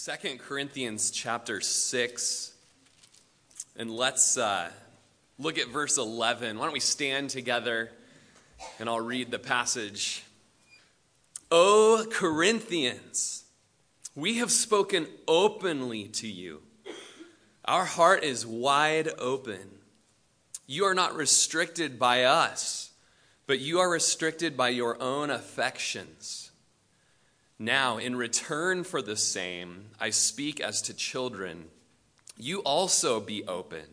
Second Corinthians chapter 6. And let's uh, look at verse 11. Why don't we stand together and I'll read the passage. O Corinthians, we have spoken openly to you. Our heart is wide open. You are not restricted by us, but you are restricted by your own affections. Now, in return for the same, I speak as to children. You also be open.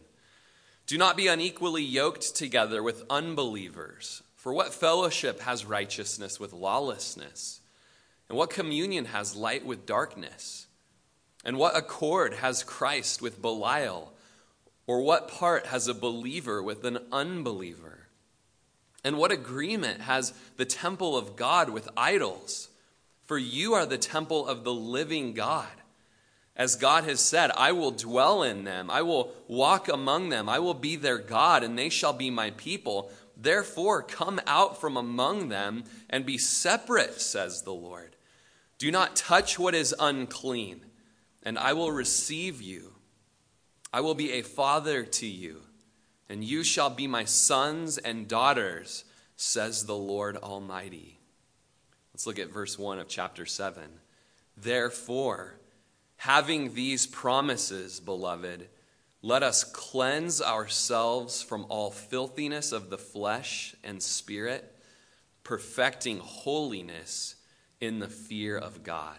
Do not be unequally yoked together with unbelievers. For what fellowship has righteousness with lawlessness? And what communion has light with darkness? And what accord has Christ with Belial? Or what part has a believer with an unbeliever? And what agreement has the temple of God with idols? For you are the temple of the living God. As God has said, I will dwell in them, I will walk among them, I will be their God, and they shall be my people. Therefore, come out from among them and be separate, says the Lord. Do not touch what is unclean, and I will receive you. I will be a father to you, and you shall be my sons and daughters, says the Lord Almighty. Let's look at verse 1 of chapter 7. Therefore, having these promises, beloved, let us cleanse ourselves from all filthiness of the flesh and spirit, perfecting holiness in the fear of God.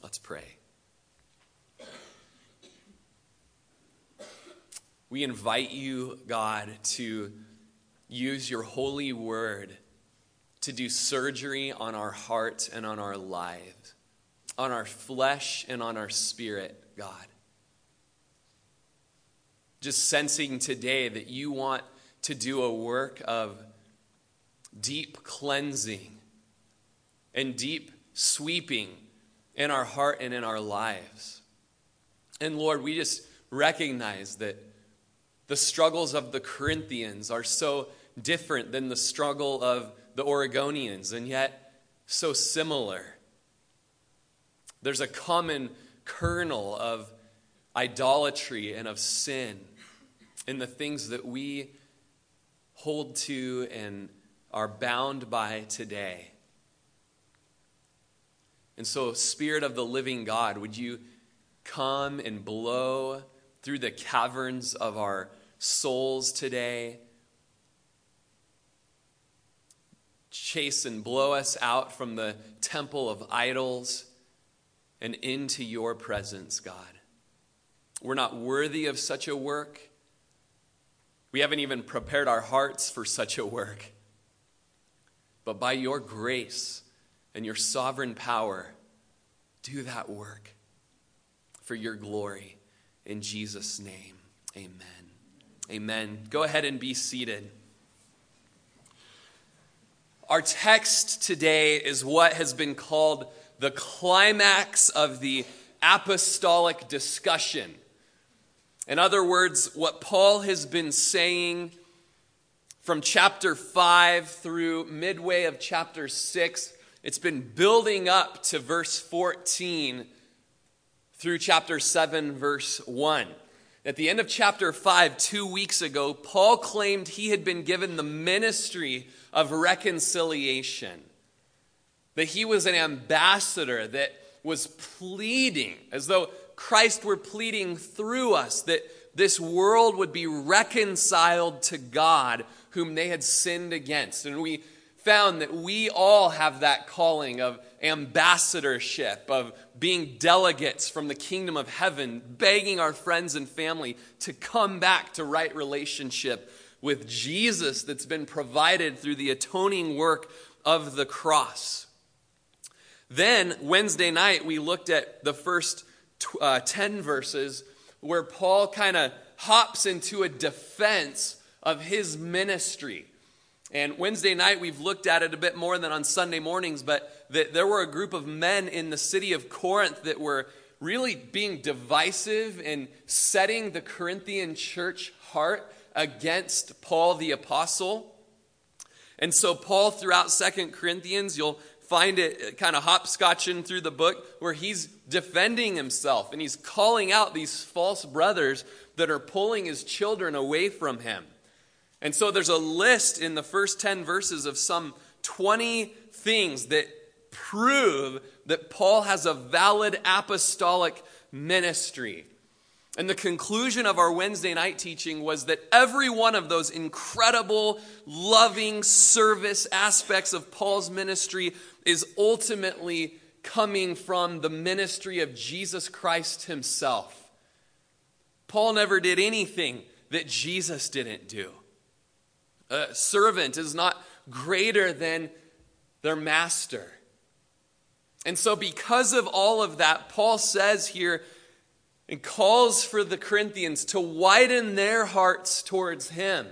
Let's pray. We invite you, God, to use your holy word to do surgery on our heart and on our lives, on our flesh and on our spirit, God. Just sensing today that you want to do a work of deep cleansing and deep sweeping in our heart and in our lives. And Lord, we just recognize that the struggles of the Corinthians are so different than the struggle of the Oregonians, and yet so similar. There's a common kernel of idolatry and of sin in the things that we hold to and are bound by today. And so, Spirit of the living God, would you come and blow through the caverns of our souls today? Chase and blow us out from the temple of idols and into your presence, God. We're not worthy of such a work. We haven't even prepared our hearts for such a work. But by your grace and your sovereign power, do that work for your glory. In Jesus' name, amen. Amen. Go ahead and be seated. Our text today is what has been called the climax of the apostolic discussion. In other words, what Paul has been saying from chapter 5 through midway of chapter 6, it's been building up to verse 14 through chapter 7, verse 1. At the end of chapter 5, two weeks ago, Paul claimed he had been given the ministry of reconciliation, that he was an ambassador that was pleading, as though Christ were pleading through us, that this world would be reconciled to God, whom they had sinned against. And we found that we all have that calling of ambassadorship, of being delegates from the kingdom of heaven, begging our friends and family to come back to right relationship with Jesus that's been provided through the atoning work of the cross. Then, Wednesday night, we looked at the first uh, 10 verses where Paul kind of hops into a defense of his ministry. And Wednesday night, we've looked at it a bit more than on Sunday mornings, but that there were a group of men in the city of Corinth that were really being divisive and setting the Corinthian church heart against Paul the apostle. And so, Paul, throughout Second Corinthians, you'll find it uh, kind of hopscotching through the book where he's defending himself and he's calling out these false brothers that are pulling his children away from him. And so there's a list in the first 10 verses of some 20 things that prove that Paul has a valid apostolic ministry. And the conclusion of our Wednesday night teaching was that every one of those incredible, loving service aspects of Paul's ministry is ultimately coming from the ministry of Jesus Christ himself. Paul never did anything that Jesus didn't do. A servant is not greater than their master. And so, because of all of that, Paul says here and calls for the Corinthians to widen their hearts towards him.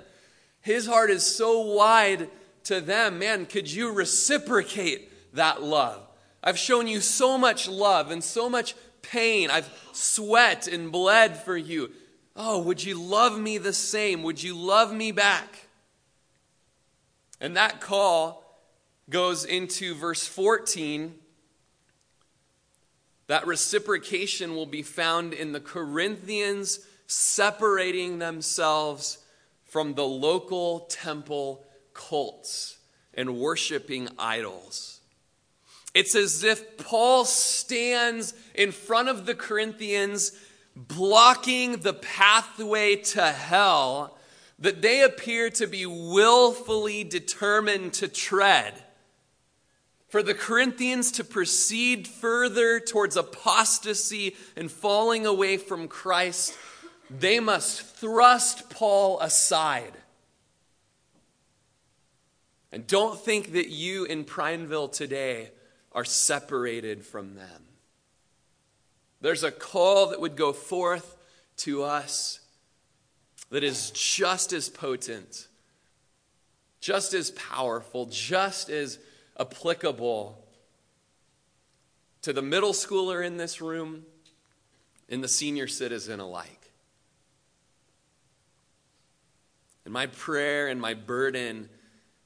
His heart is so wide to them. Man, could you reciprocate that love? I've shown you so much love and so much pain. I've sweat and bled for you. Oh, would you love me the same? Would you love me back? And that call goes into verse 14. That reciprocation will be found in the Corinthians separating themselves from the local temple cults and worshiping idols. It's as if Paul stands in front of the Corinthians, blocking the pathway to hell that they appear to be willfully determined to tread. For the Corinthians to proceed further towards apostasy and falling away from Christ, they must thrust Paul aside. And don't think that you in Prineville today are separated from them. There's a call that would go forth to us that is just as potent, just as powerful, just as applicable to the middle schooler in this room and the senior citizen alike. And my prayer and my burden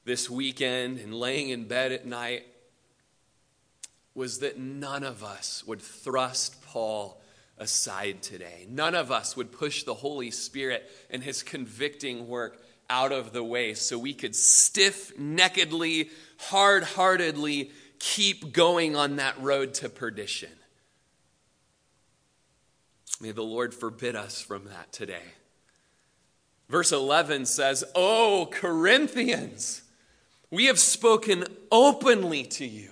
this weekend and laying in bed at night was that none of us would thrust Paul aside today. None of us would push the Holy Spirit and his convicting work out of the way so we could stiff neckedly, hard heartedly keep going on that road to perdition. May the Lord forbid us from that today. Verse 11 says, Oh, Corinthians, we have spoken openly to you.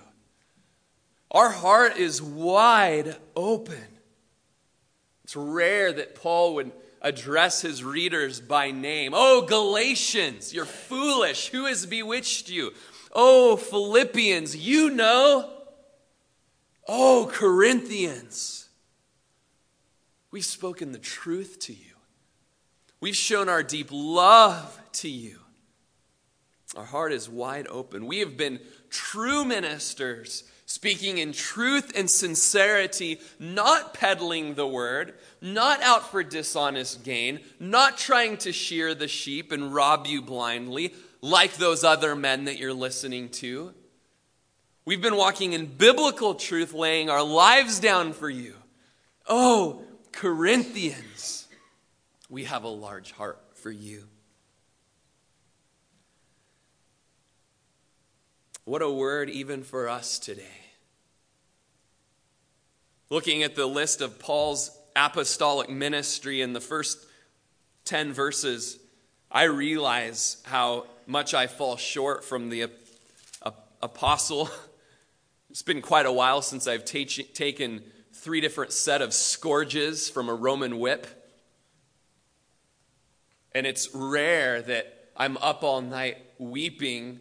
Our heart is wide open. It's rare that Paul would address his readers by name. Oh, Galatians, you're foolish. Who has bewitched you? Oh, Philippians, you know. Oh, Corinthians, we've spoken the truth to you. We've shown our deep love to you. Our heart is wide open. We have been true ministers speaking in truth and sincerity, not peddling the word, not out for dishonest gain, not trying to shear the sheep and rob you blindly, like those other men that you're listening to. We've been walking in biblical truth, laying our lives down for you. Oh, Corinthians, we have a large heart for you. What a word, even for us today. Looking at the list of Paul's apostolic ministry in the first 10 verses, I realize how much I fall short from the apostle. It's been quite a while since I've taken three different set of scourges from a Roman whip. And it's rare that I'm up all night weeping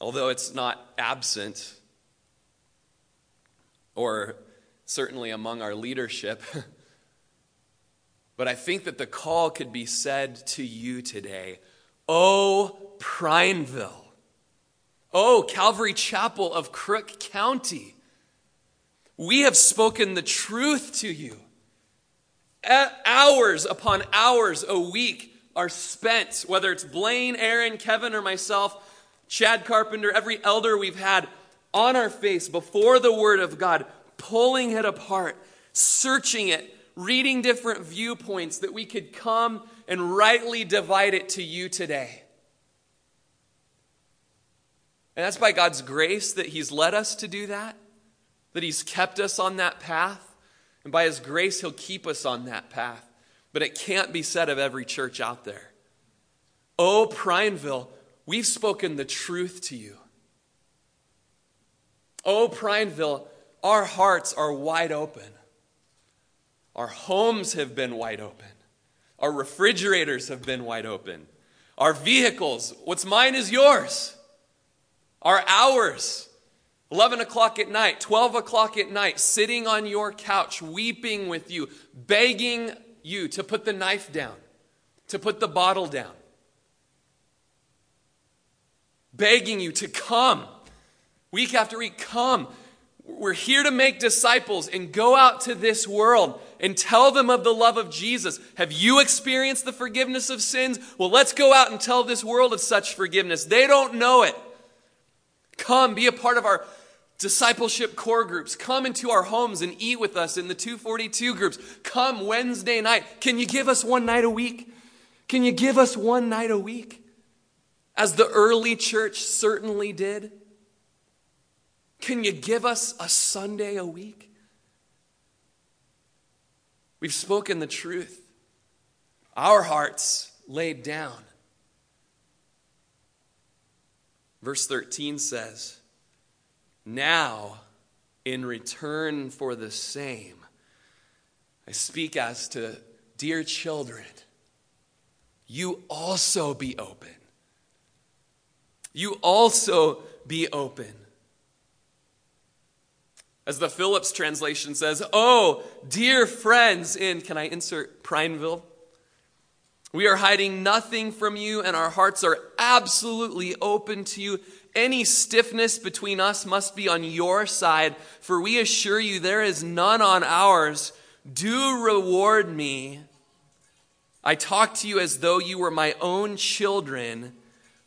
although it's not absent, or certainly among our leadership. but I think that the call could be said to you today Oh, Prineville. Oh, Calvary Chapel of Crook County. We have spoken the truth to you. Hours upon hours a week are spent, whether it's Blaine, Aaron, Kevin, or myself, Chad Carpenter, every elder we've had on our face before the Word of God, pulling it apart, searching it, reading different viewpoints that we could come and rightly divide it to you today. And that's by God's grace that He's led us to do that, that He's kept us on that path. And by His grace, He'll keep us on that path. But it can't be said of every church out there. Oh, Prineville, we've spoken the truth to you. Oh, Prineville, our hearts are wide open. Our homes have been wide open. Our refrigerators have been wide open. Our vehicles, what's mine is yours. Our hours, 11 o'clock at night, 12 o'clock at night, sitting on your couch, weeping with you, begging you to put the knife down, to put the bottle down, begging you to come week after week. Come. We're here to make disciples and go out to this world and tell them of the love of Jesus. Have you experienced the forgiveness of sins? Well, let's go out and tell this world of such forgiveness. They don't know it. Come, be a part of our discipleship core groups. Come into our homes and eat with us in the 242 groups. Come Wednesday night. Can you give us one night a week? Can you give us one night a week? As the early church certainly did. Can you give us a Sunday a week? We've spoken the truth. Our hearts laid down. Verse 13 says, Now, in return for the same, I speak as to dear children, you also be open. You also be open. As the Phillips translation says, Oh, dear friends, in, can I insert Prineville? We are hiding nothing from you, and our hearts are absolutely open to you. Any stiffness between us must be on your side, for we assure you there is none on ours. Do reward me. I talk to you as though you were my own children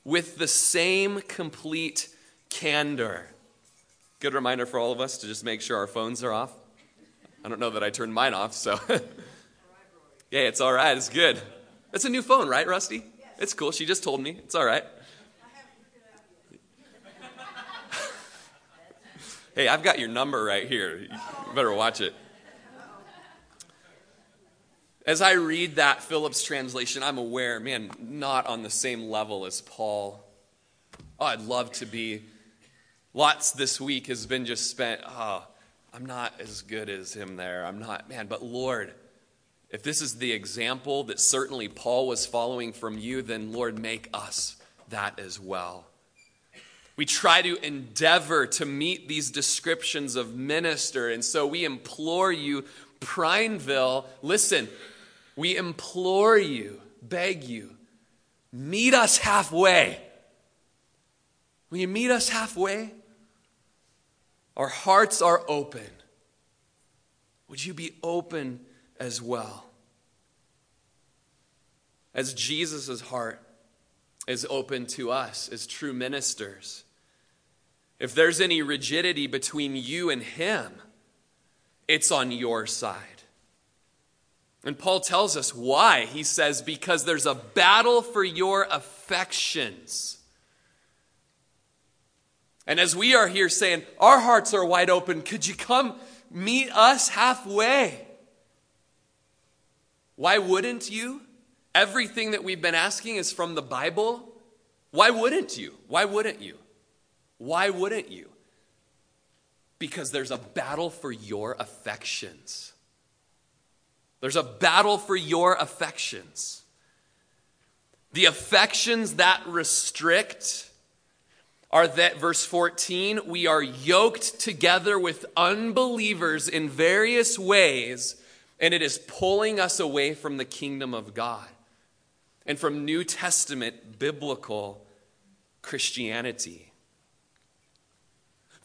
with the same complete candor. Good reminder for all of us to just make sure our phones are off. I don't know that I turned mine off, so. yeah, it's all right. It's good. It's a new phone, right, Rusty? Yes. It's cool. She just told me. It's all right. hey, I've got your number right here. You better watch it. As I read that Phillips translation, I'm aware, man, not on the same level as Paul. Oh, I'd love to be. Lots this week has been just spent, oh, I'm not as good as him there. I'm not, man, but Lord, if this is the example that certainly Paul was following from you, then Lord, make us that as well. We try to endeavor to meet these descriptions of minister, and so we implore you, Prineville, listen, we implore you, beg you, meet us halfway. Will you meet us halfway? Our hearts are open. Would you be open as well. As Jesus' heart is open to us as true ministers. If there's any rigidity between you and Him, it's on your side. And Paul tells us why. He says, because there's a battle for your affections. And as we are here saying, our hearts are wide open, could you come meet us halfway? Why wouldn't you? Everything that we've been asking is from the Bible. Why wouldn't you? Why wouldn't you? Why wouldn't you? Because there's a battle for your affections. There's a battle for your affections. The affections that restrict are that, verse 14, we are yoked together with unbelievers in various ways and it is pulling us away from the kingdom of God and from New Testament biblical Christianity.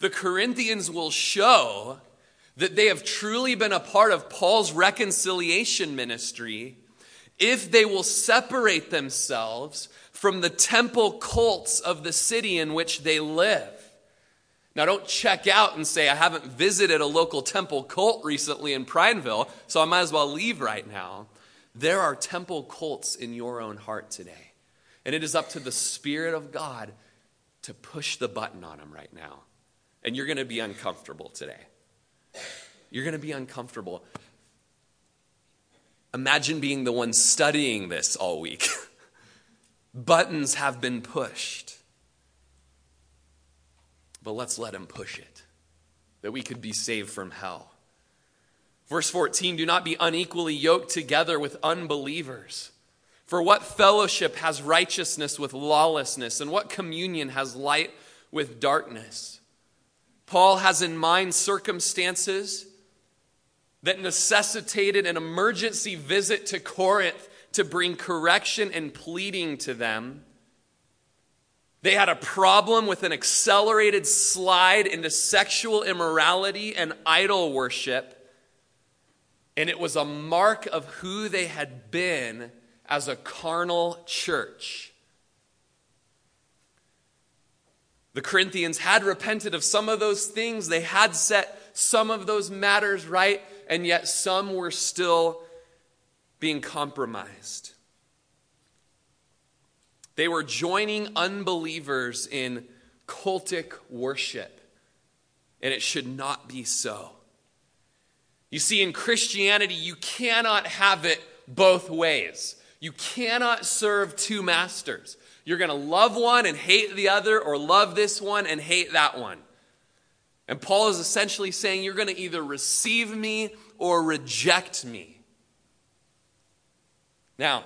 The Corinthians will show that they have truly been a part of Paul's reconciliation ministry if they will separate themselves from the temple cults of the city in which they live. Now, don't check out and say, I haven't visited a local temple cult recently in Prineville, so I might as well leave right now. There are temple cults in your own heart today. And it is up to the Spirit of God to push the button on them right now. And you're going to be uncomfortable today. You're going to be uncomfortable. Imagine being the one studying this all week. Buttons have been pushed. But let's let him push it, that we could be saved from hell. Verse 14 Do not be unequally yoked together with unbelievers. For what fellowship has righteousness with lawlessness, and what communion has light with darkness? Paul has in mind circumstances that necessitated an emergency visit to Corinth to bring correction and pleading to them. They had a problem with an accelerated slide into sexual immorality and idol worship. And it was a mark of who they had been as a carnal church. The Corinthians had repented of some of those things, they had set some of those matters right, and yet some were still being compromised. They were joining unbelievers in cultic worship, and it should not be so. You see, in Christianity, you cannot have it both ways. You cannot serve two masters. You're going to love one and hate the other, or love this one and hate that one. And Paul is essentially saying you're going to either receive me or reject me. Now,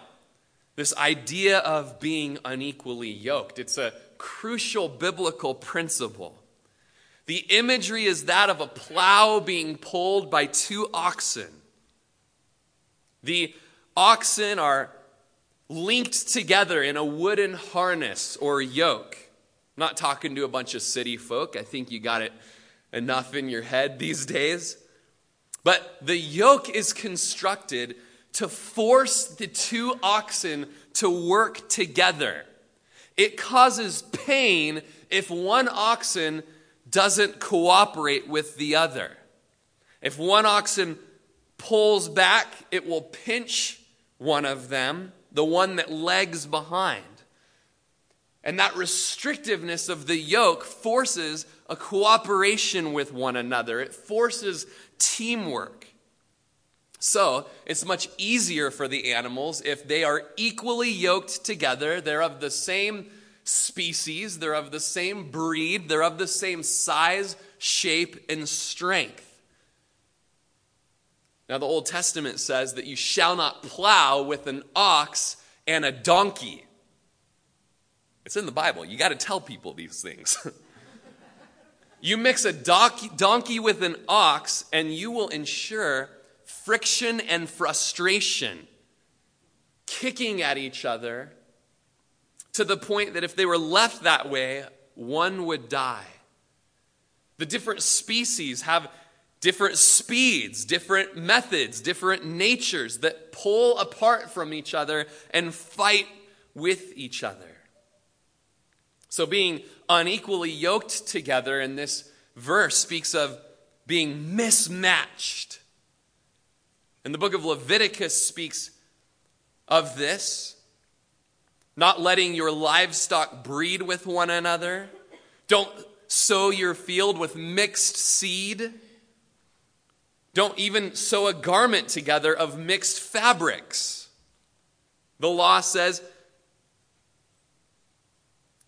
this idea of being unequally yoked, it's a crucial biblical principle. The imagery is that of a plow being pulled by two oxen. The oxen are linked together in a wooden harness or yoke. I'm not talking to a bunch of city folk. I think you got it enough in your head these days. But the yoke is constructed to force the two oxen to work together. It causes pain if one oxen doesn't cooperate with the other. If one oxen pulls back, it will pinch one of them, the one that lags behind. And that restrictiveness of the yoke forces a cooperation with one another, it forces teamwork. So, it's much easier for the animals if they are equally yoked together. They're of the same species, they're of the same breed, they're of the same size, shape, and strength. Now, the Old Testament says that you shall not plow with an ox and a donkey. It's in the Bible. You got to tell people these things. you mix a donkey with an ox, and you will ensure friction and frustration, kicking at each other to the point that if they were left that way, one would die. The different species have different speeds, different methods, different natures that pull apart from each other and fight with each other. So, being unequally yoked together in this verse speaks of being mismatched. And the book of Leviticus speaks of this not letting your livestock breed with one another. Don't sow your field with mixed seed. Don't even sew a garment together of mixed fabrics. The law says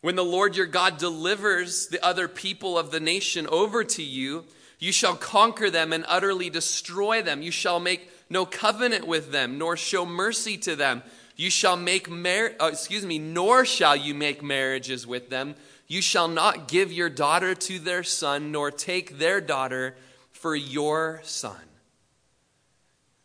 when the Lord your God delivers the other people of the nation over to you, you shall conquer them and utterly destroy them. You shall make no covenant with them, nor show mercy to them. You shall make mar- uh, excuse me, nor shall you make marriages with them. You shall not give your daughter to their son, nor take their daughter for your son.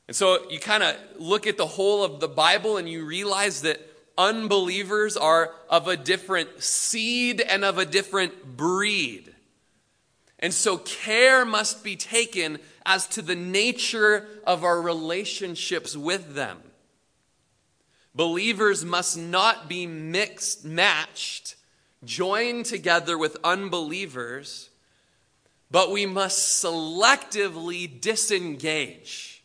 And so you kind of look at the whole of the Bible and you realize that unbelievers are of a different seed and of a different breed. And so care must be taken as to the nature of our relationships with them. Believers must not be mixed, matched, joined together with unbelievers, but we must selectively disengage.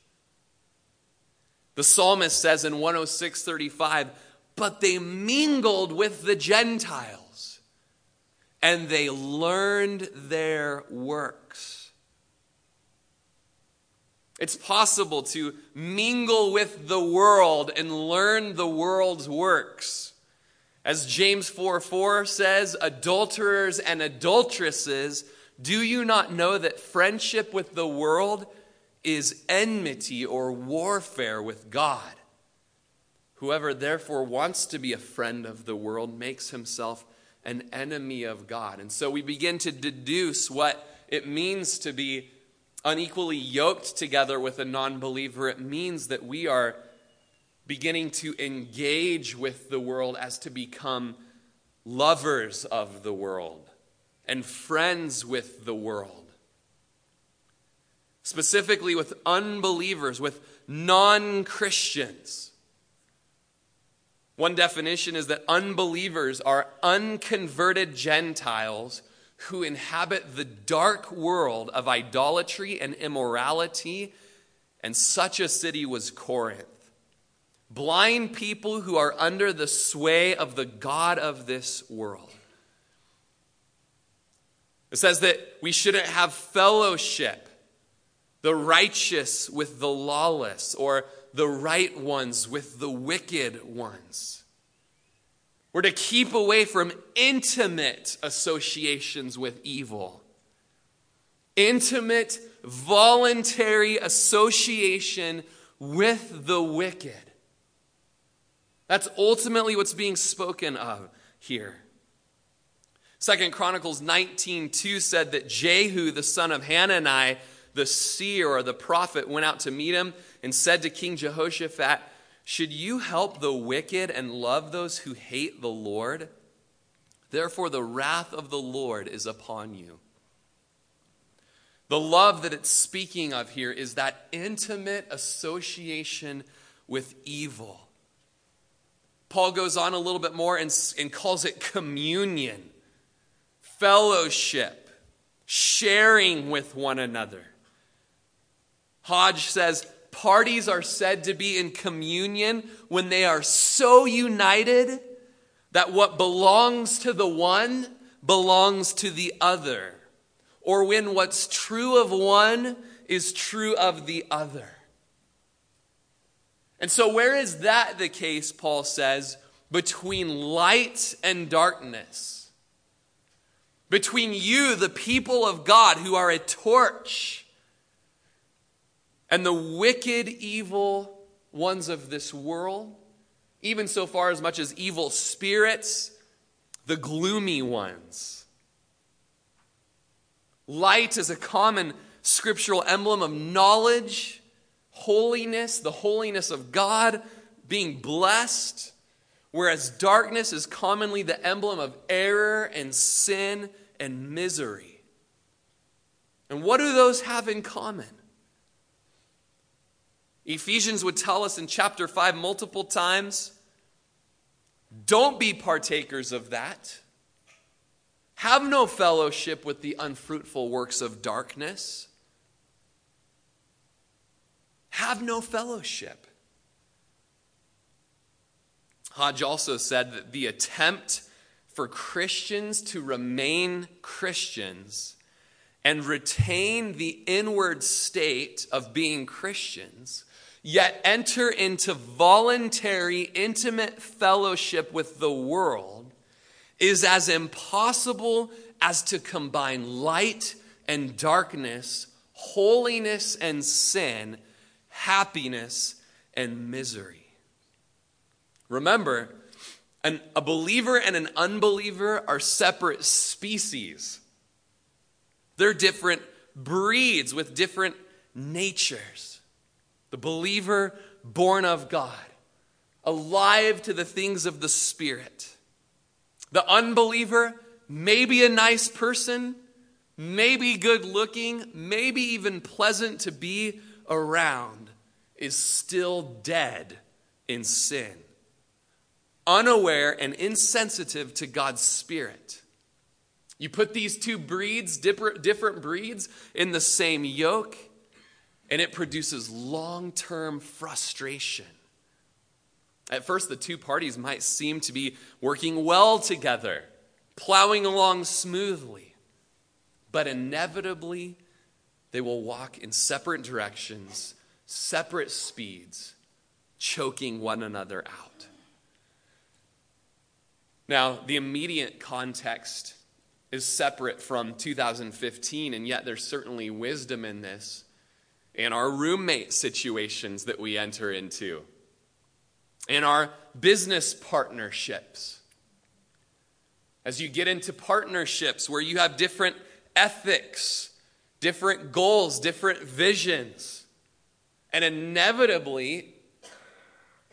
The psalmist says in 106:35, "But they mingled with the Gentiles, and they learned their works." It's possible to mingle with the world and learn the world's works. As James 4 4 says, adulterers and adulteresses, do you not know that friendship with the world is enmity or warfare with God? Whoever therefore wants to be a friend of the world makes himself an enemy of God. And so we begin to deduce what it means to be unequally yoked together with a non believer, it means that we are beginning to engage with the world as to become lovers of the world and friends with the world. Specifically with unbelievers, with non Christians. One definition is that unbelievers are unconverted Gentiles who inhabit the dark world of idolatry and immorality, and such a city was Corinth. Blind people who are under the sway of the God of this world. It says that we shouldn't have fellowship, the righteous with the lawless, or the right ones with the wicked ones. We're to keep away from intimate associations with evil. Intimate, voluntary association with the wicked. That's ultimately what's being spoken of here. Second Chronicles 19:2 said that Jehu, the son of Hanani, the seer or the prophet, went out to meet him and said to King Jehoshaphat, should you help the wicked and love those who hate the Lord? Therefore, the wrath of the Lord is upon you. The love that it's speaking of here is that intimate association with evil. Paul goes on a little bit more and, and calls it communion, fellowship, sharing with one another. Hodge says, Parties are said to be in communion when they are so united that what belongs to the one belongs to the other, or when what's true of one is true of the other. And so, where is that the case, Paul says, between light and darkness? Between you, the people of God, who are a torch and the wicked, evil ones of this world, even so far as much as evil spirits, the gloomy ones. Light is a common scriptural emblem of knowledge, holiness, the holiness of God, being blessed, whereas darkness is commonly the emblem of error and sin and misery. And what do those have in common? Ephesians would tell us in chapter 5 multiple times don't be partakers of that. Have no fellowship with the unfruitful works of darkness. Have no fellowship. Hodge also said that the attempt for Christians to remain Christians and retain the inward state of being Christians yet enter into voluntary, intimate fellowship with the world is as impossible as to combine light and darkness, holiness and sin, happiness and misery. Remember, an, a believer and an unbeliever are separate species. They're different breeds with different natures the believer born of God, alive to the things of the Spirit. The unbeliever, maybe a nice person, maybe good looking, maybe even pleasant to be around, is still dead in sin unaware and insensitive to God's Spirit. You put these two breeds, different, breeds, in the same yoke, and it produces long term frustration. At first, the two parties might seem to be working well together, plowing along smoothly, but inevitably, they will walk in separate directions, separate speeds, choking one another out. Now, the immediate context is separate from 2015, and yet there's certainly wisdom in this in our roommate situations that we enter into, in our business partnerships. As you get into partnerships where you have different ethics, different goals, different visions, and inevitably,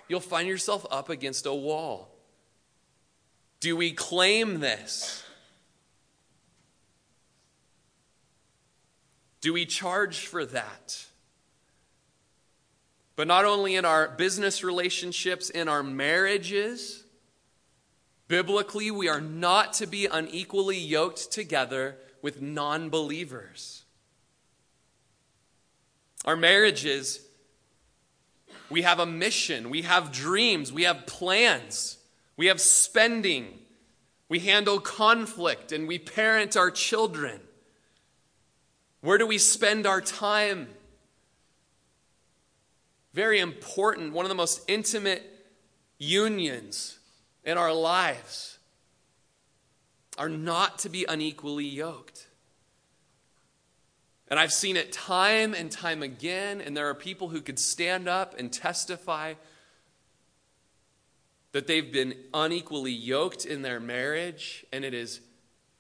you'll find yourself up against a wall. Do we claim this? Do we charge for that? But not only in our business relationships, in our marriages, biblically, we are not to be unequally yoked together with non believers. Our marriages, we have a mission, we have dreams, we have plans. We have spending. We handle conflict and we parent our children. Where do we spend our time? Very important, one of the most intimate unions in our lives are not to be unequally yoked. And I've seen it time and time again, and there are people who could stand up and testify that they've been unequally yoked in their marriage, and it has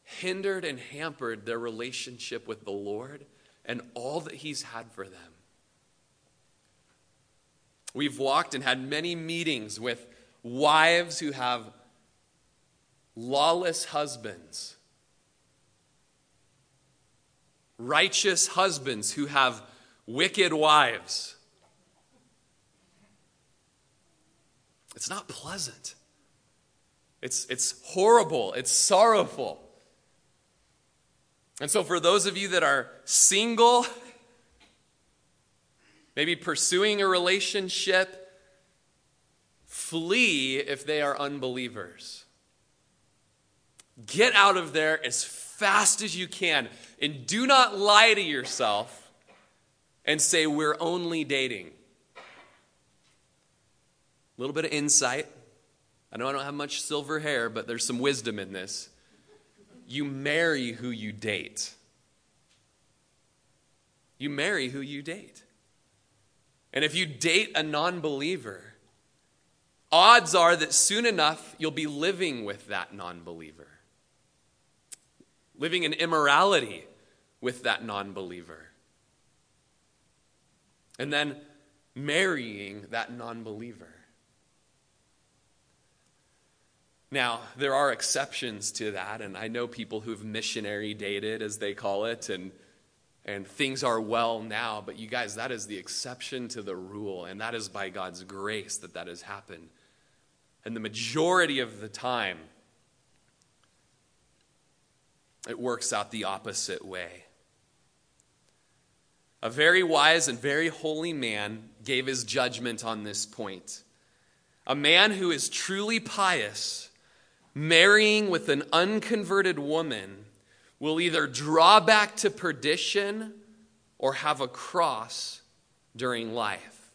hindered and hampered their relationship with the Lord and all that He's had for them. We've walked and had many meetings with wives who have lawless husbands, righteous husbands who have wicked wives. It's not pleasant. It's, it's horrible. It's sorrowful. And so, for those of you that are single, maybe pursuing a relationship, flee if they are unbelievers. Get out of there as fast as you can. And do not lie to yourself and say, We're only dating A little bit of insight. I know I don't have much silver hair, but there's some wisdom in this. You marry who you date. You marry who you date. And if you date a non believer, odds are that soon enough you'll be living with that non believer, living in immorality with that non believer, and then marrying that non believer. Now, there are exceptions to that, and I know people who've missionary dated, as they call it, and, and things are well now, but you guys, that is the exception to the rule, and that is by God's grace that that has happened. And the majority of the time, it works out the opposite way. A very wise and very holy man gave his judgment on this point. A man who is truly pious marrying with an unconverted woman will either draw back to perdition or have a cross during life.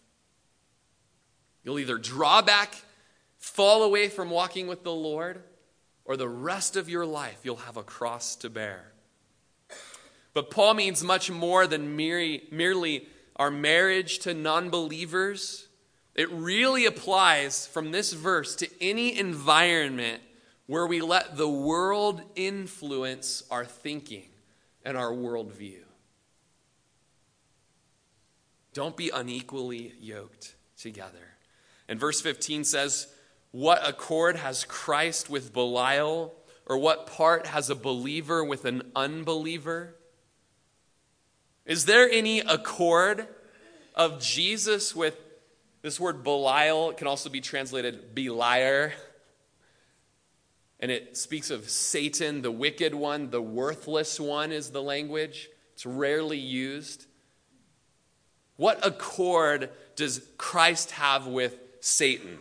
You'll either draw back, fall away from walking with the Lord, or the rest of your life you'll have a cross to bear. But Paul means much more than merely our marriage to non believers. It really applies from this verse to any environment where we let the world influence our thinking and our worldview. Don't be unequally yoked together. And verse 15 says, What accord has Christ with Belial? Or what part has a believer with an unbeliever? Is there any accord of Jesus with this word Belial? It can also be translated Beliar And it speaks of Satan, the wicked one, the worthless one is the language. It's rarely used. What accord does Christ have with Satan?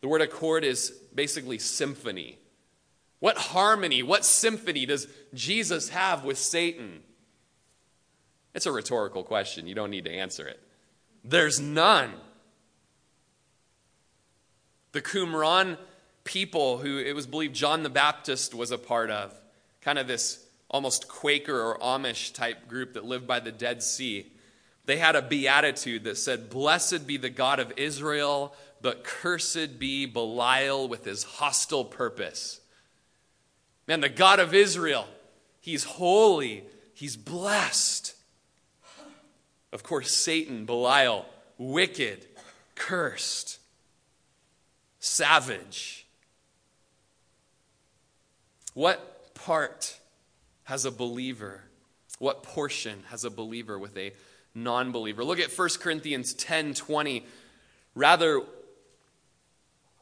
The word accord is basically symphony. What harmony, what symphony does Jesus have with Satan? It's a rhetorical question. You don't need to answer it. There's none. The Qumran people who it was believed John the Baptist was a part of, kind of this almost Quaker or Amish type group that lived by the Dead Sea. They had a beatitude that said, Blessed be the God of Israel, but cursed be Belial with his hostile purpose. Man, the God of Israel, he's holy, he's blessed. Of course, Satan, Belial, wicked, cursed, savage. What part has a believer? What portion has a believer with a non believer? Look at 1 Corinthians 10 20. Rather,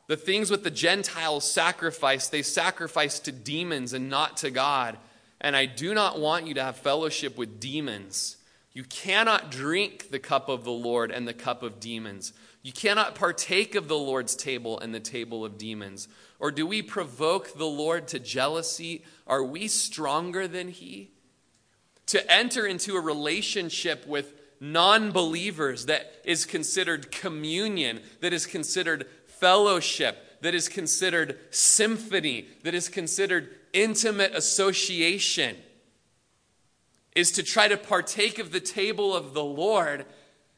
the things with the Gentiles sacrifice, they sacrifice to demons and not to God. And I do not want you to have fellowship with demons. You cannot drink the cup of the Lord and the cup of demons. You cannot partake of the Lord's table and the table of demons. Or do we provoke the Lord to jealousy? Are we stronger than He? To enter into a relationship with non believers that is considered communion, that is considered fellowship, that is considered symphony, that is considered intimate association, is to try to partake of the table of the Lord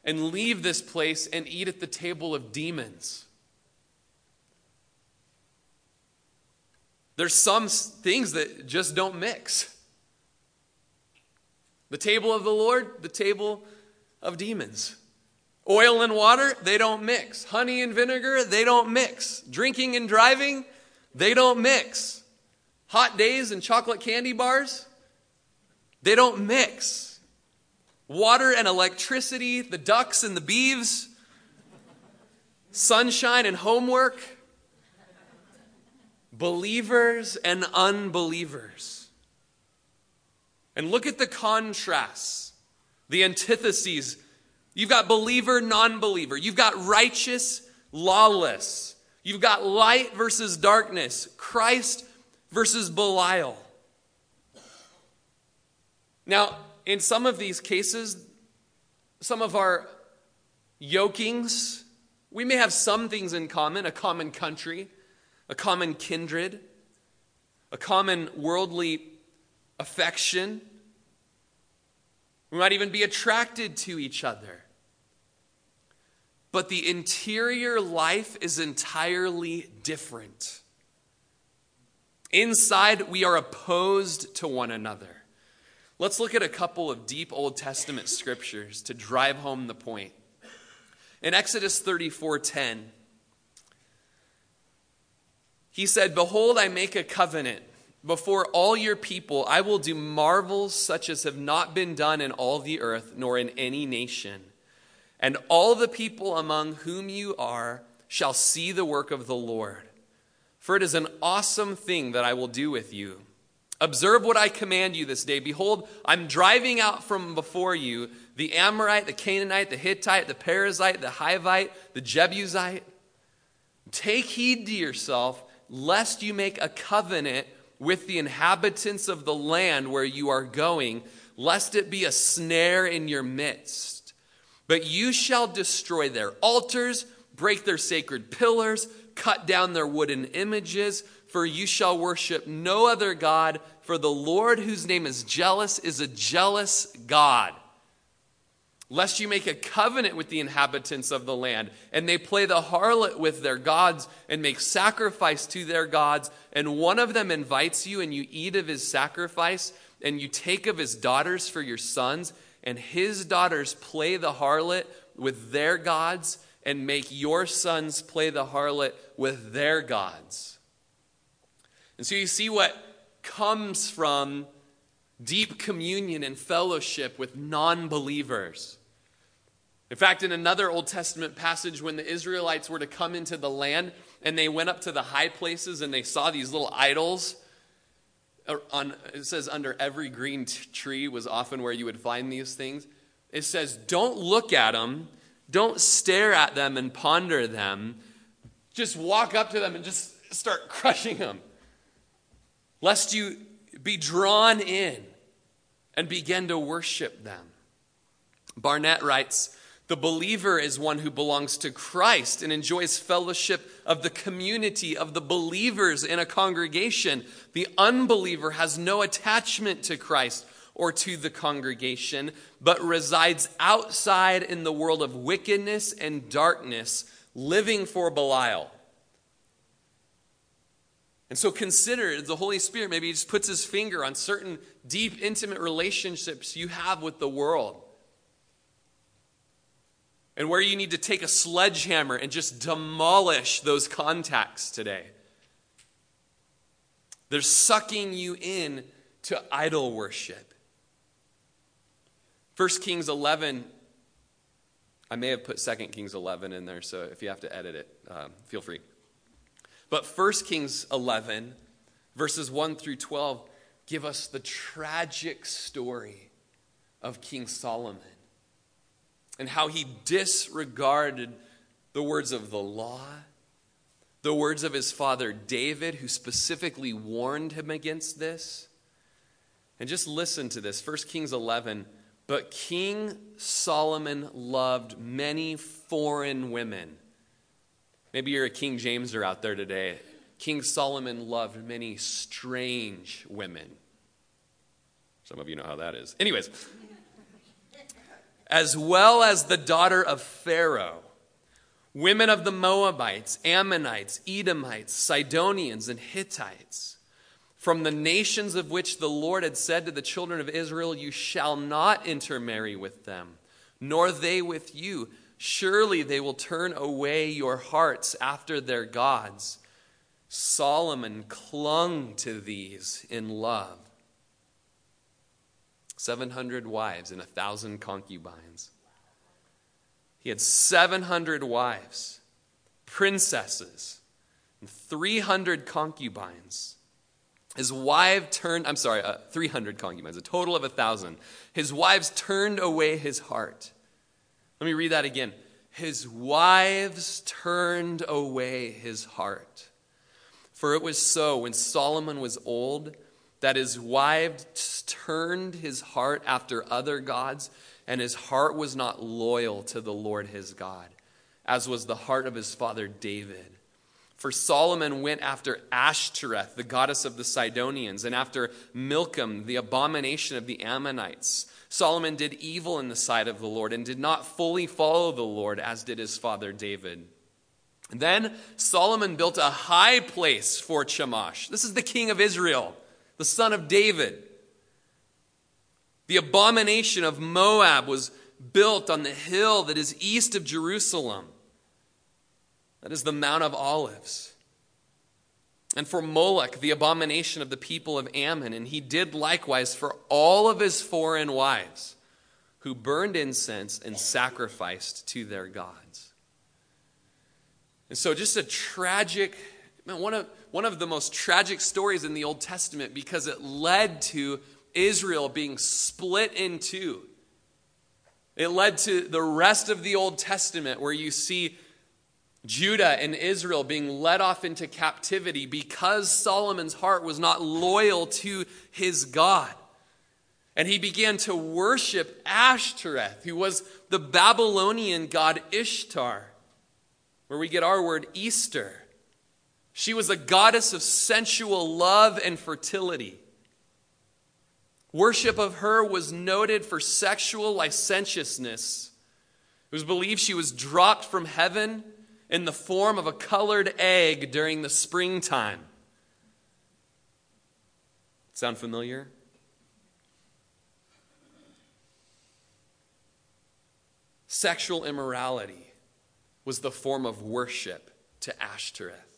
and leave this place and eat at the table of demons. There's some things that just don't mix. The table of the Lord, the table of demons. Oil and water, they don't mix. Honey and vinegar, they don't mix. Drinking and driving, they don't mix. Hot days and chocolate candy bars, they don't mix. Water and electricity, the ducks and the beeves, sunshine and homework, believers and unbelievers. And look at the contrasts, the antitheses You've got believer, non believer. You've got righteous, lawless. You've got light versus darkness, Christ versus Belial. Now, in some of these cases, some of our yokings, we may have some things in common a common country, a common kindred, a common worldly affection. We might even be attracted to each other but the interior life is entirely different. Inside, we are opposed to one another. Let's look at a couple of deep Old Testament scriptures to drive home the point. In Exodus 34:10, he said, "Behold, I make a covenant before all your people. I will do marvels such as have not been done in all the earth, nor in any nation." and all the people among whom you are shall see the work of the Lord. For it is an awesome thing that I will do with you. Observe what I command you this day. Behold, I'm driving out from before you the Amorite, the Canaanite, the Hittite, the Perizzite, the Hivite, the Jebusite. Take heed to yourself, lest you make a covenant with the inhabitants of the land where you are going, lest it be a snare in your midst. But you shall destroy their altars, break their sacred pillars, cut down their wooden images, for you shall worship no other God, for the Lord, whose name is jealous, is a jealous God. Lest you make a covenant with the inhabitants of the land, and they play the harlot with their gods and make sacrifice to their gods, and one of them invites you, and you eat of his sacrifice, and you take of his daughters for your sons, and his daughters play the harlot with their gods and make your sons play the harlot with their gods. And so you see what comes from deep communion and fellowship with non believers. In fact, in another Old Testament passage, when the Israelites were to come into the land and they went up to the high places and they saw these little idols, uh, on, it says under every green t- tree was often where you would find these things. It says, don't look at them, don't stare at them and ponder them. Just walk up to them and just start crushing them, lest you be drawn in and begin to worship them. Barnett writes, the believer is one who belongs to Christ and enjoys fellowship of the community of the believers in a congregation. The unbeliever has no attachment to Christ or to the congregation, but resides outside in the world of wickedness and darkness, living for Belial. And so consider the Holy Spirit maybe he just puts his finger on certain deep, intimate relationships you have with the world and where you need to take a sledgehammer and just demolish those contacts today. They're sucking you in to idol worship. 1 Kings 11, I may have put 2 Kings 11 in there, so if you have to edit it, um, feel free. But 1 Kings 11, verses 1 through 12, give us the tragic story of King Solomon and how he disregarded the words of the law, the words of his father David, who specifically warned him against this. And just listen to this 1 Kings 11. But King Solomon loved many foreign women. Maybe you're a King Jameser out there today. King Solomon loved many strange women. Some of you know how that is. Anyways, as well as the daughter of Pharaoh, women of the Moabites, Ammonites, Edomites, Sidonians, and Hittites, from the nations of which the Lord had said to the children of Israel, You shall not intermarry with them, nor they with you. Surely they will turn away your hearts after their gods. Solomon clung to these in love 700 wives and a 1,000 concubines. He had 700 wives, princesses, and 300 concubines. His wife turned, I'm sorry, uh, 300 concubines, a total of a 1,000. His wives turned away his heart. Let me read that again. His wives turned away his heart. For it was so when Solomon was old that his wives turned his heart after other gods, and his heart was not loyal to the Lord his God, as was the heart of his father David. For Solomon went after Ashtoreth, the goddess of the Sidonians, and after Milcom, the abomination of the Ammonites. Solomon did evil in the sight of the Lord and did not fully follow the Lord, as did his father David. Then Solomon built a high place for Chemosh. This is the king of Israel the son of David. The abomination of Moab was built on the hill that is east of Jerusalem. That is the Mount of Olives. And for Moloch, the abomination of the people of Ammon. And he did likewise for all of his foreign wives who burned incense and sacrificed to their gods. And so, just a tragic, man, one of one of the most tragic stories in the Old Testament because it led to Israel being split in two. It led to the rest of the Old Testament where you see Judah and Israel being led off into captivity because Solomon's heart was not loyal to his God. And he began to worship Ashtoreth, who was the Babylonian god Ishtar, where we get our word Easter. She was a goddess of sensual love and fertility. Worship of her was noted for sexual licentiousness. It was believed she was dropped from heaven in the form of a colored egg during the springtime. Sound familiar? Sexual immorality was the form of worship to Ashtoreth.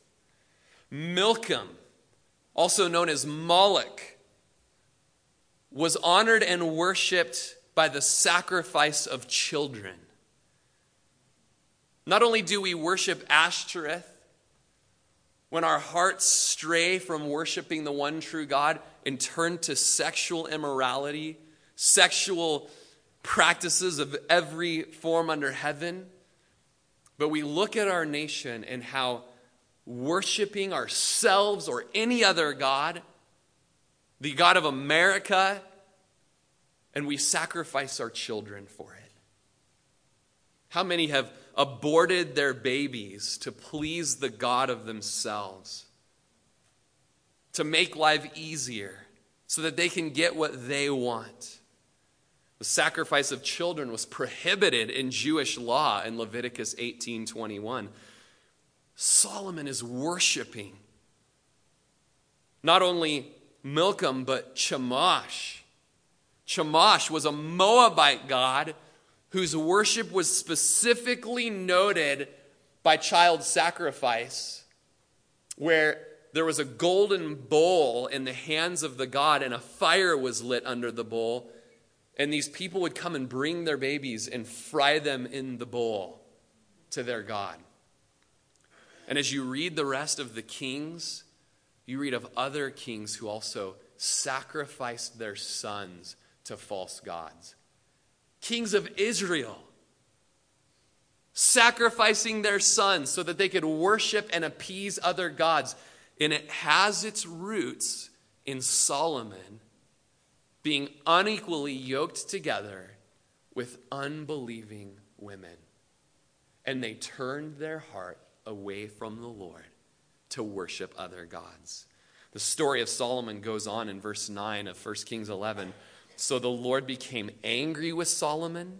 Milcom, also known as Moloch, was honored and worshiped by the sacrifice of children. Not only do we worship Ashtoreth, when our hearts stray from worshiping the one true God and turn to sexual immorality, sexual practices of every form under heaven, but we look at our nation and how worshiping ourselves or any other God, the God of America, and we sacrifice our children for it. How many have aborted their babies to please the God of themselves, to make life easier so that they can get what they want? The sacrifice of children was prohibited in Jewish law in Leviticus 18:21. Solomon is worshiping not only Milcom but Chemosh. Chemosh was a Moabite god whose worship was specifically noted by child sacrifice, where there was a golden bowl in the hands of the god and a fire was lit under the bowl and these people would come and bring their babies and fry them in the bowl to their God. And as you read the rest of the kings, you read of other kings who also sacrificed their sons to false gods. Kings of Israel sacrificing their sons so that they could worship and appease other gods. And it has its roots in Solomon being unequally yoked together with unbelieving women. And they turned their heart away from the Lord to worship other gods. The story of Solomon goes on in verse 9 of 1 Kings 11. So the Lord became angry with Solomon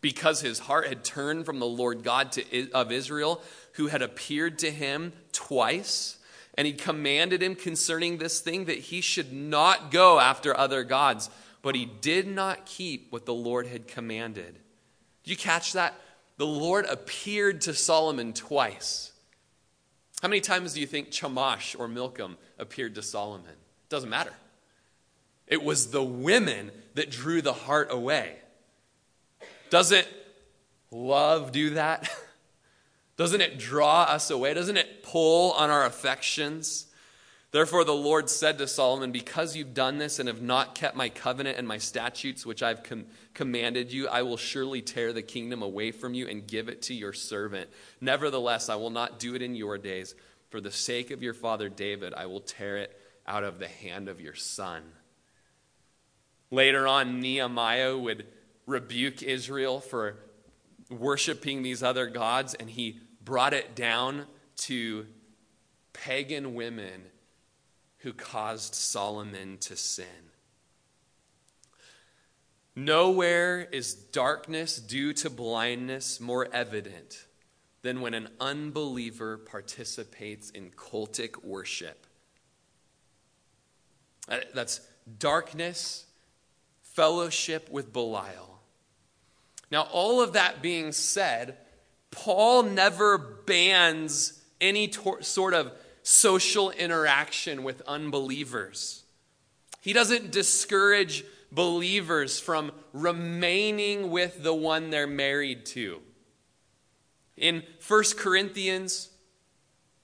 because his heart had turned from the Lord God to, of Israel, who had appeared to him twice and he commanded him concerning this thing that he should not go after other gods. But he did not keep what the Lord had commanded. Did you catch that? The Lord appeared to Solomon twice. How many times do you think Chemosh or Milcom appeared to Solomon? It Doesn't matter. It was the women that drew the heart away. Doesn't love do that? Doesn't it draw us away? Doesn't it pull on our affections? Therefore, the Lord said to Solomon, Because you've done this and have not kept my covenant and my statutes, which I've com- commanded you, I will surely tear the kingdom away from you and give it to your servant. Nevertheless, I will not do it in your days. For the sake of your father David, I will tear it out of the hand of your son. Later on, Nehemiah would rebuke Israel for worshiping these other gods, and he brought it down to pagan women who caused Solomon to sin. Nowhere is darkness due to blindness more evident than when an unbeliever participates in cultic worship. Uh, that's darkness, fellowship with Belial. Now, all of that being said, Paul never bans any tor- sort of social interaction with unbelievers. He doesn't discourage believers from remaining with the one they're married to. In 1 Corinthians,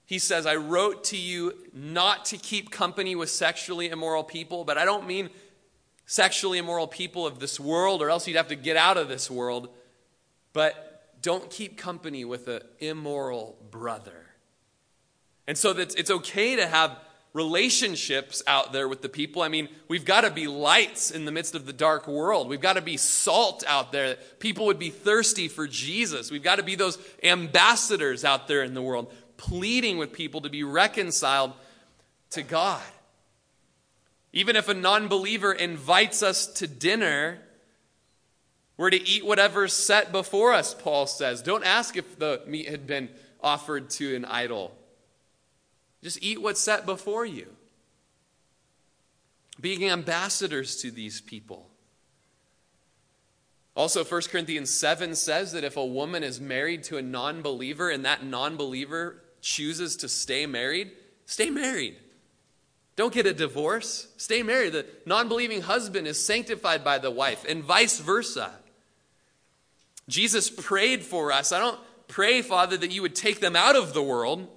he says, I wrote to you not to keep company with sexually immoral people, but I don't mean sexually immoral people of this world, or else you'd have to get out of this world. But don't keep company with an immoral brother. And so that it's okay to have relationships out there with the people. I mean, we've got to be lights in the midst of the dark world. We've got to be salt out there. People would be thirsty for Jesus. We've got to be those ambassadors out there in the world, pleading with people to be reconciled to God. Even if a non believer invites us to dinner, we're to eat whatever's set before us, Paul says. Don't ask if the meat had been offered to an idol. Just eat what's set before you. Being ambassadors to these people. Also, 1 Corinthians 7 says that if a woman is married to a non believer and that non believer chooses to stay married, stay married. Don't get a divorce. Stay married. The non believing husband is sanctified by the wife, and vice versa. Jesus prayed for us. I don't pray, Father, that you would take them out of the world,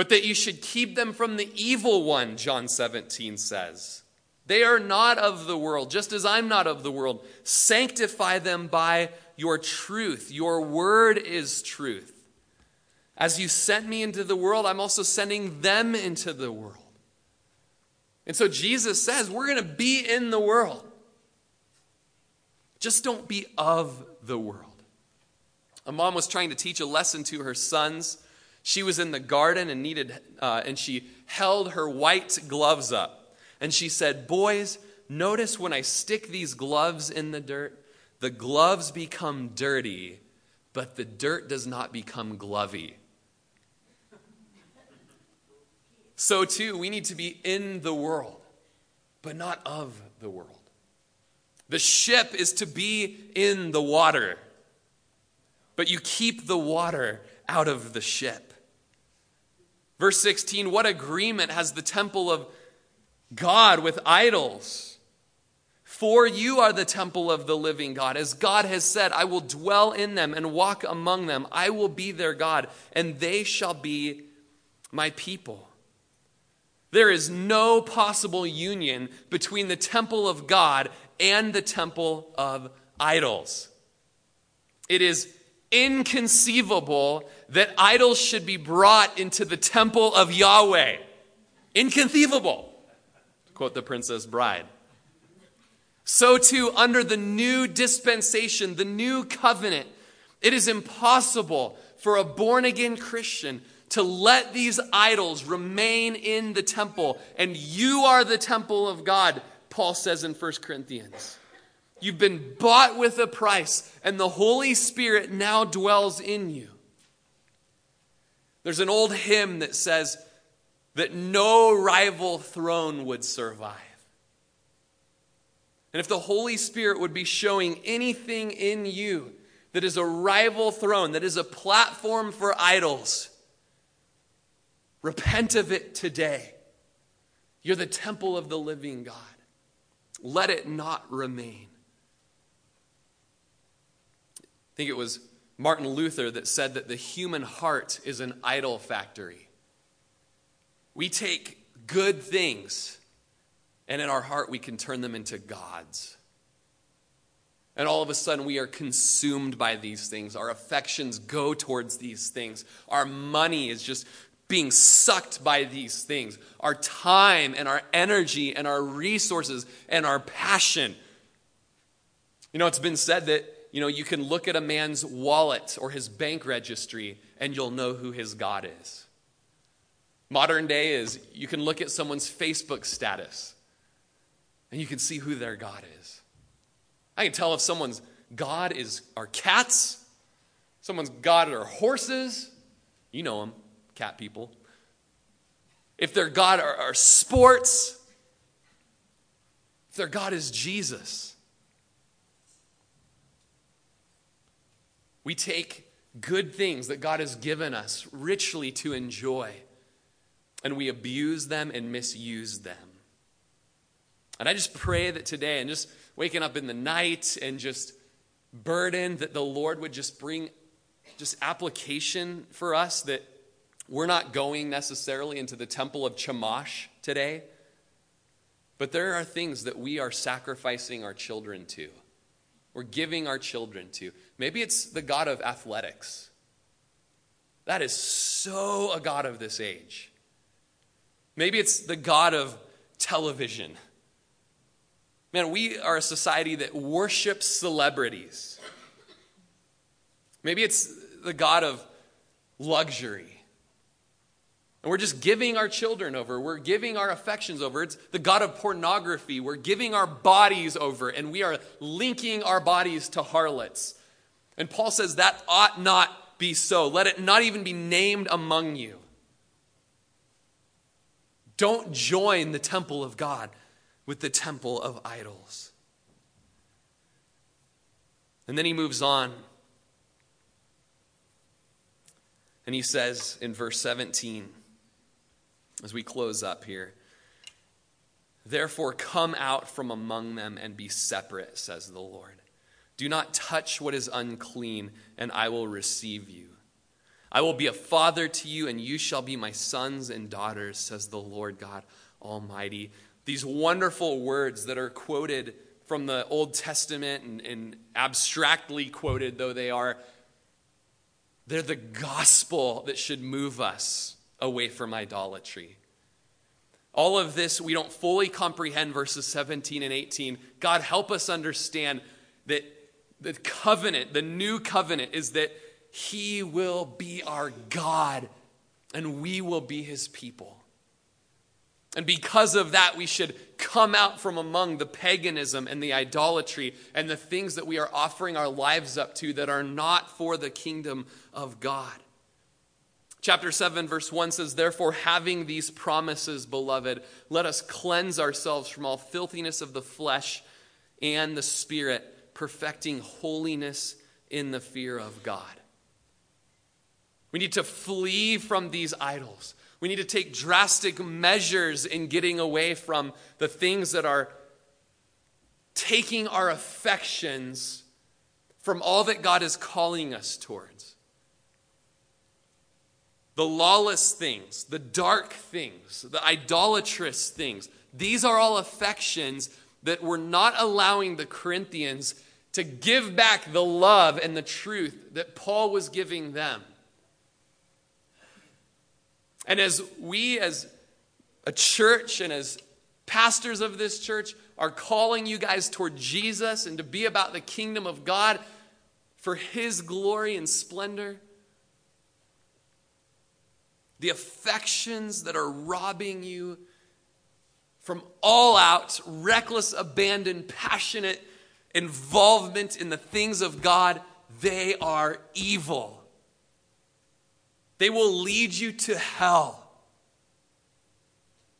but that you should keep them from the evil one, John 17 says. They are not of the world, just as I'm not of the world. Sanctify them by your truth. Your word is truth. As you sent me into the world, I'm also sending them into the world. And so Jesus says, We're going to be in the world. Just don't be of the world. A mom was trying to teach a lesson to her sons. She was in the garden and needed, uh, and she held her white gloves up. And she said, Boys, notice when I stick these gloves in the dirt, the gloves become dirty, but the dirt does not become glovy. So, too, we need to be in the world, but not of the world. The ship is to be in the water, but you keep the water out of the ship. Verse 16 What agreement has the temple of God with idols? For you are the temple of the living God. As God has said, I will dwell in them and walk among them. I will be their God, and they shall be my people. There is no possible union between the temple of God and the temple of idols. It is inconceivable that idols should be brought into the temple of Yahweh. Inconceivable, to quote the Princess Bride. So, too, under the new dispensation, the new covenant, it is impossible for a born again Christian to let these idols remain in the temple. And you are the temple of God, Paul says in 1 Corinthians. You've been bought with a price, and the Holy Spirit now dwells in you. There's an old hymn that says that no rival throne would survive. And if the Holy Spirit would be showing anything in you that is a rival throne, that is a platform for idols, repent of it today. You're the temple of the living God. Let it not remain. I think it was Martin Luther that said that the human heart is an idol factory. We take good things, and in our heart, we can turn them into gods. And all of a sudden, we are consumed by these things. Our affections go towards these things. Our money is just being sucked by these things. Our time and our energy and our resources and our passion. You know, it's been said that you know, you can look at a man's wallet or his bank registry and you'll know who his God is. Modern day is you can look at someone's Facebook status and you can see who their God is. I can tell if someone's God is our cats, someone's God are horses. You know them, cat people. If their God are, are sports, if their God is Jesus. We take good things that God has given us richly to enjoy, and we abuse them and misuse them. And I just pray that today, and just waking up in the night and just burdened, that the Lord would just bring just application for us that we're not going necessarily into the temple of Chemosh today, but there are things that we are sacrificing our children to. We're giving our children to. Maybe it's the God of athletics. That is so a God of this age. Maybe it's the God of television. Man, we are a society that worships celebrities. Maybe it's the God of luxury. And we're just giving our children over. We're giving our affections over. It's the God of pornography. We're giving our bodies over, and we are linking our bodies to harlots. And Paul says that ought not be so. Let it not even be named among you. Don't join the temple of God with the temple of idols. And then he moves on. And he says in verse 17, as we close up here. Therefore, come out from among them and be separate, says the Lord. Do not touch what is unclean, and I will receive you. I will be a father to you, and you shall be my sons and daughters, says the Lord God Almighty. These wonderful words that are quoted from the Old Testament and, and abstractly quoted, though they are, they're the gospel that should move us away from idolatry. All of this, we don't fully comprehend verses 17 and 18. God, help us understand that the covenant, the new covenant, is that He will be our God and we will be His people. And because of that, we should come out from among the paganism and the idolatry and the things that we are offering our lives up to that are not for the kingdom of God. Chapter 7, verse 1 says, Therefore, having these promises, beloved, let us cleanse ourselves from all filthiness of the flesh and the spirit, perfecting holiness in the fear of God. We need to flee from these idols. We need to take drastic measures in getting away from the things that are taking our affections from all that God is calling us towards the lawless things, the dark things, the idolatrous things. These are all affections that were not allowing the Corinthians to give back the love and the truth that Paul was giving them. And as we, as a church and as pastors of this church, are calling you guys toward Jesus and to be about the kingdom of God for his glory and splendor, the affections that are robbing you from all out, reckless, abandoned, passionate involvement in the things of God, they are evil. They will lead you to hell.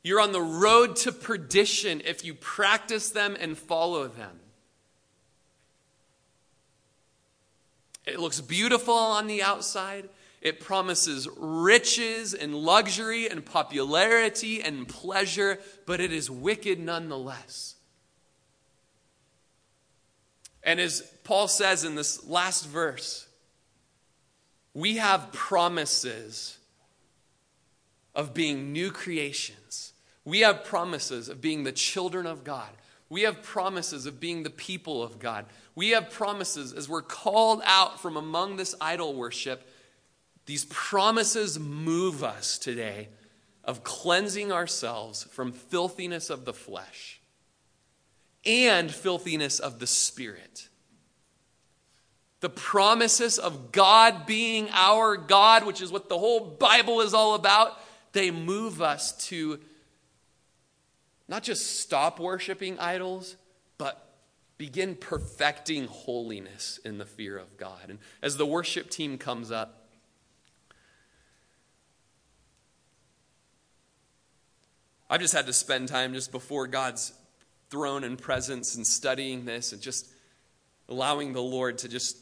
You're on the road to perdition if you practice them and follow them. It looks beautiful on the outside. It promises riches and luxury and popularity and pleasure, but it is wicked nonetheless. And as Paul says in this last verse, we have promises of being new creations. We have promises of being the children of God. We have promises of being the people of God. We have promises as we're called out from among this idol worship these promises move us today of cleansing ourselves from filthiness of the flesh and filthiness of the spirit. The promises of God being our God, which is what the whole Bible is all about, they move us to not just stop worshiping idols, but begin perfecting holiness in the fear of God. And as the worship team comes up, I've just had to spend time just before God's throne and presence and studying this and just allowing the Lord to just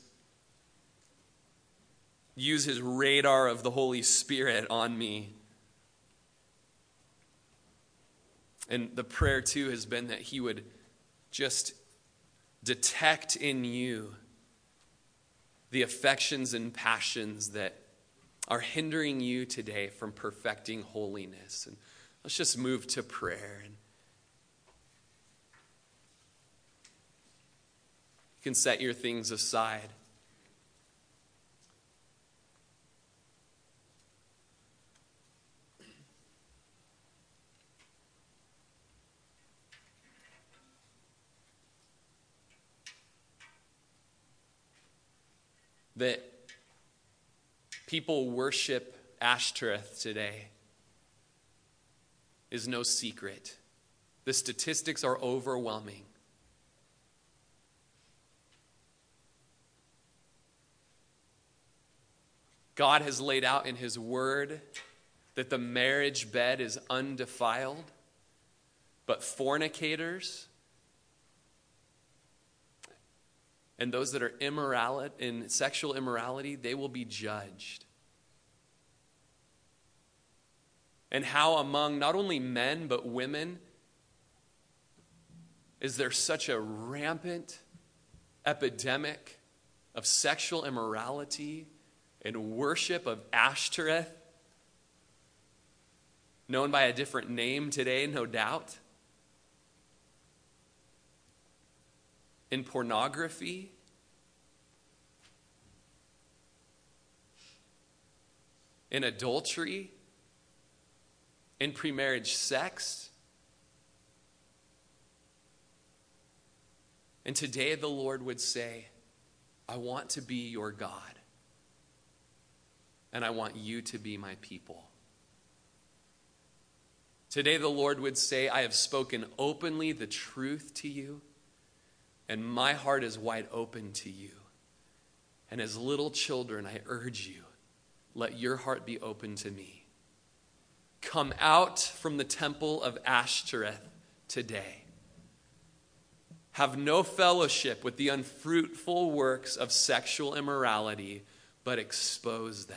use his radar of the Holy Spirit on me. And the prayer, too, has been that he would just detect in you the affections and passions that are hindering you today from perfecting holiness. And Let's just move to prayer. And you can set your things aside. that people worship Ashtoreth today is no secret. The statistics are overwhelming. God has laid out in His Word that the marriage bed is undefiled, but fornicators and those that are immorality in sexual immorality, they will be judged. And how among not only men but women is there such a rampant epidemic of sexual immorality and worship of Ashtoreth, known by a different name today, no doubt, in pornography. In adultery, in premarriage sex. And today the Lord would say, I want to be your God, and I want you to be my people. Today the Lord would say, I have spoken openly the truth to you, and my heart is wide open to you. And as little children, I urge you, let your heart be open to me. Come out from the temple of Ashtoreth today. Have no fellowship with the unfruitful works of sexual immorality, but expose them.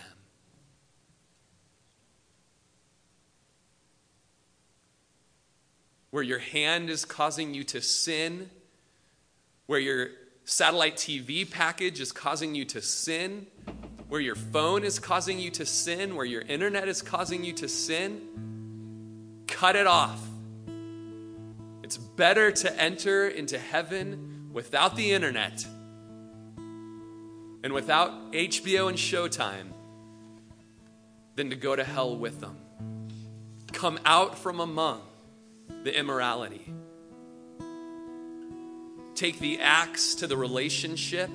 Where your hand is causing you to sin, where your satellite TV package is causing you to sin, where your phone is causing you to sin, where your internet is causing you to sin, cut it off. It's better to enter into heaven without the internet and without HBO and Showtime than to go to hell with them. Come out from among the immorality. Take the axe to the relationship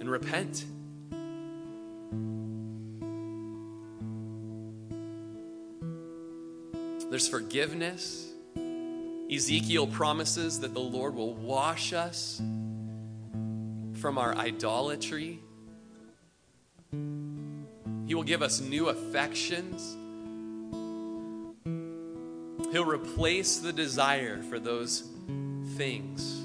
and repent. There's forgiveness. Ezekiel promises that the Lord will wash us from our idolatry. He will give us new affections. He'll replace the desire for those things.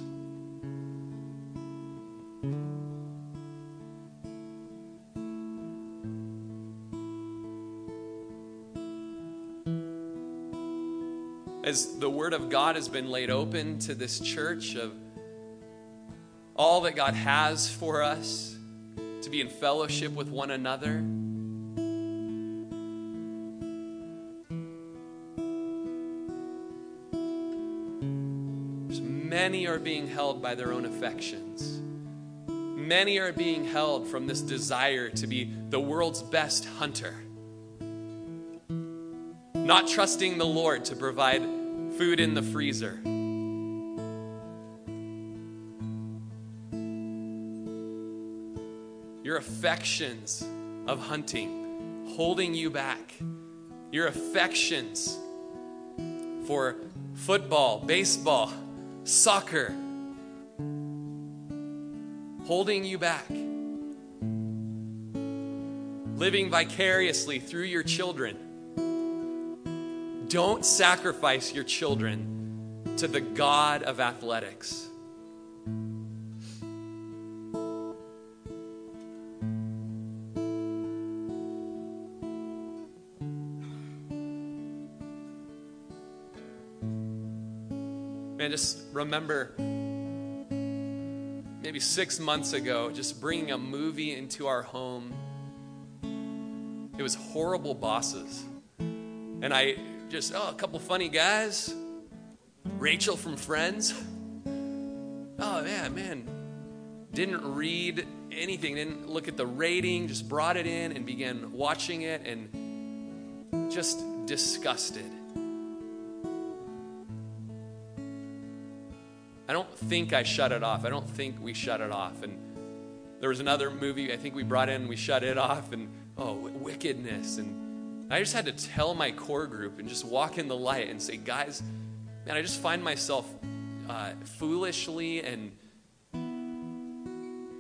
as the Word of God has been laid open to this church of all that God has for us to be in fellowship with one another. Many are being held by their own affections. Many are being held from this desire to be the world's best hunter not trusting the Lord to provide food in the freezer. Your affections of hunting holding you back. Your affections for football, baseball, soccer holding you back. Living vicariously through your children don't sacrifice your children to the God of athletics. Remember maybe six months ago, just bringing a movie into our home. It was Horrible Bosses. And I just, oh, a couple funny guys. Rachel from Friends. Oh, man, man. Didn't read anything, didn't look at the rating, just brought it in and began watching it and just disgusted. I don't think I shut it off. I don't think we shut it off. And there was another movie I think we brought in, we shut it off, and oh, wickedness and I just had to tell my core group and just walk in the light and say, guys, man, I just find myself uh, foolishly and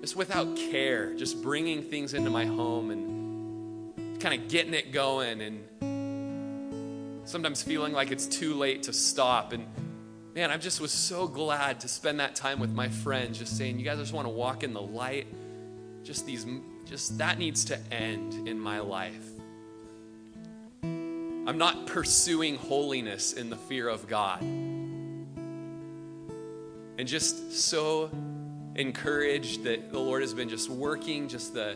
just without care, just bringing things into my home and kind of getting it going and sometimes feeling like it's too late to stop. And man, I just was so glad to spend that time with my friends, just saying, you guys just want to walk in the light. Just these, just that needs to end in my life. I'm not pursuing holiness in the fear of God. and just so encouraged that the Lord has been just working just the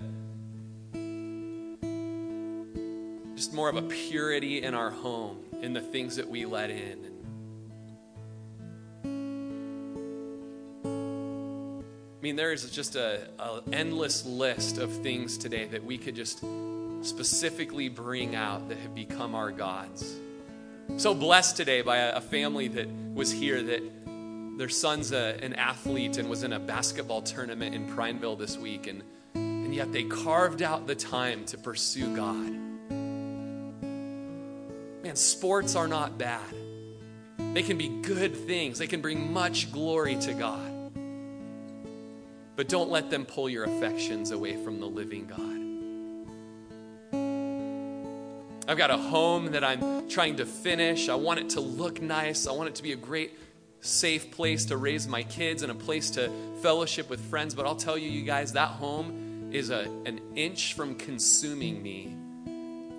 just more of a purity in our home in the things that we let in mean, there is just a, a endless list of things today that we could just specifically bring out that have become our gods. So blessed today by a, a family that was here that their son's a, an athlete and was in a basketball tournament in Prineville this week, and, and yet they carved out the time to pursue God. Man, sports are not bad. They can be good things, they can bring much glory to God. But don't let them pull your affections away from the living God. I've got a home that I'm trying to finish. I want it to look nice. I want it to be a great, safe place to raise my kids and a place to fellowship with friends. But I'll tell you, you guys, that home is a, an inch from consuming me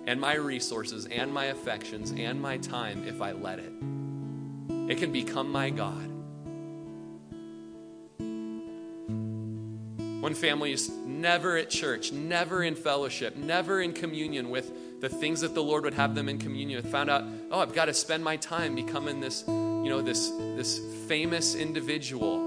and my resources and my affections and my time if I let it. It can become my God. One family is never at church, never in fellowship, never in communion with the things that the Lord would have them in communion with. Found out, oh, I've got to spend my time becoming this, you know, this this famous individual.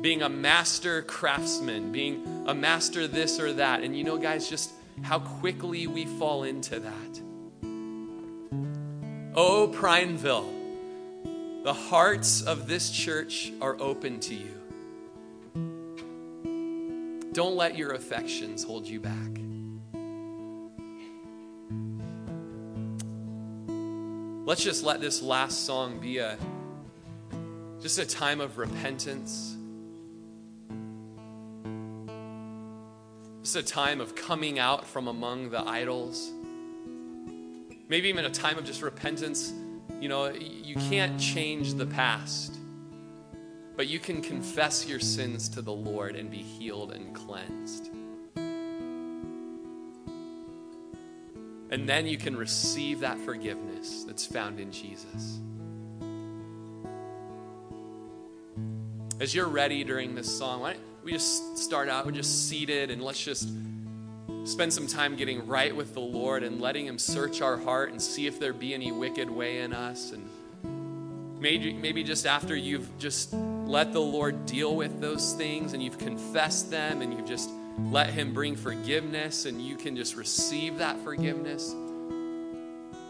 Being a master craftsman, being a master this or that. And you know, guys, just how quickly we fall into that. Oh, Prineville, the hearts of this church are open to you. Don't let your affections hold you back. Let's just let this last song be a just a time of repentance. Just a time of coming out from among the idols. Maybe even a time of just repentance. You know, you can't change the past, but you can confess your sins to the Lord and be healed and cleansed. And then you can receive that forgiveness that's found in Jesus. As you're ready during this song, why don't we just start out, we're just seated, and let's just spend some time getting right with the Lord and letting Him search our heart and see if there be any wicked way in us. And maybe, maybe just after you've just let the Lord deal with those things and you've confessed them and you've just let Him bring forgiveness and you can just receive that forgiveness.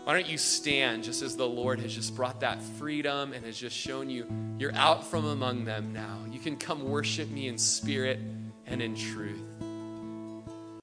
Why don't you stand just as the Lord has just brought that freedom and has just shown you you're out from among them now? You can come worship me in spirit and in truth.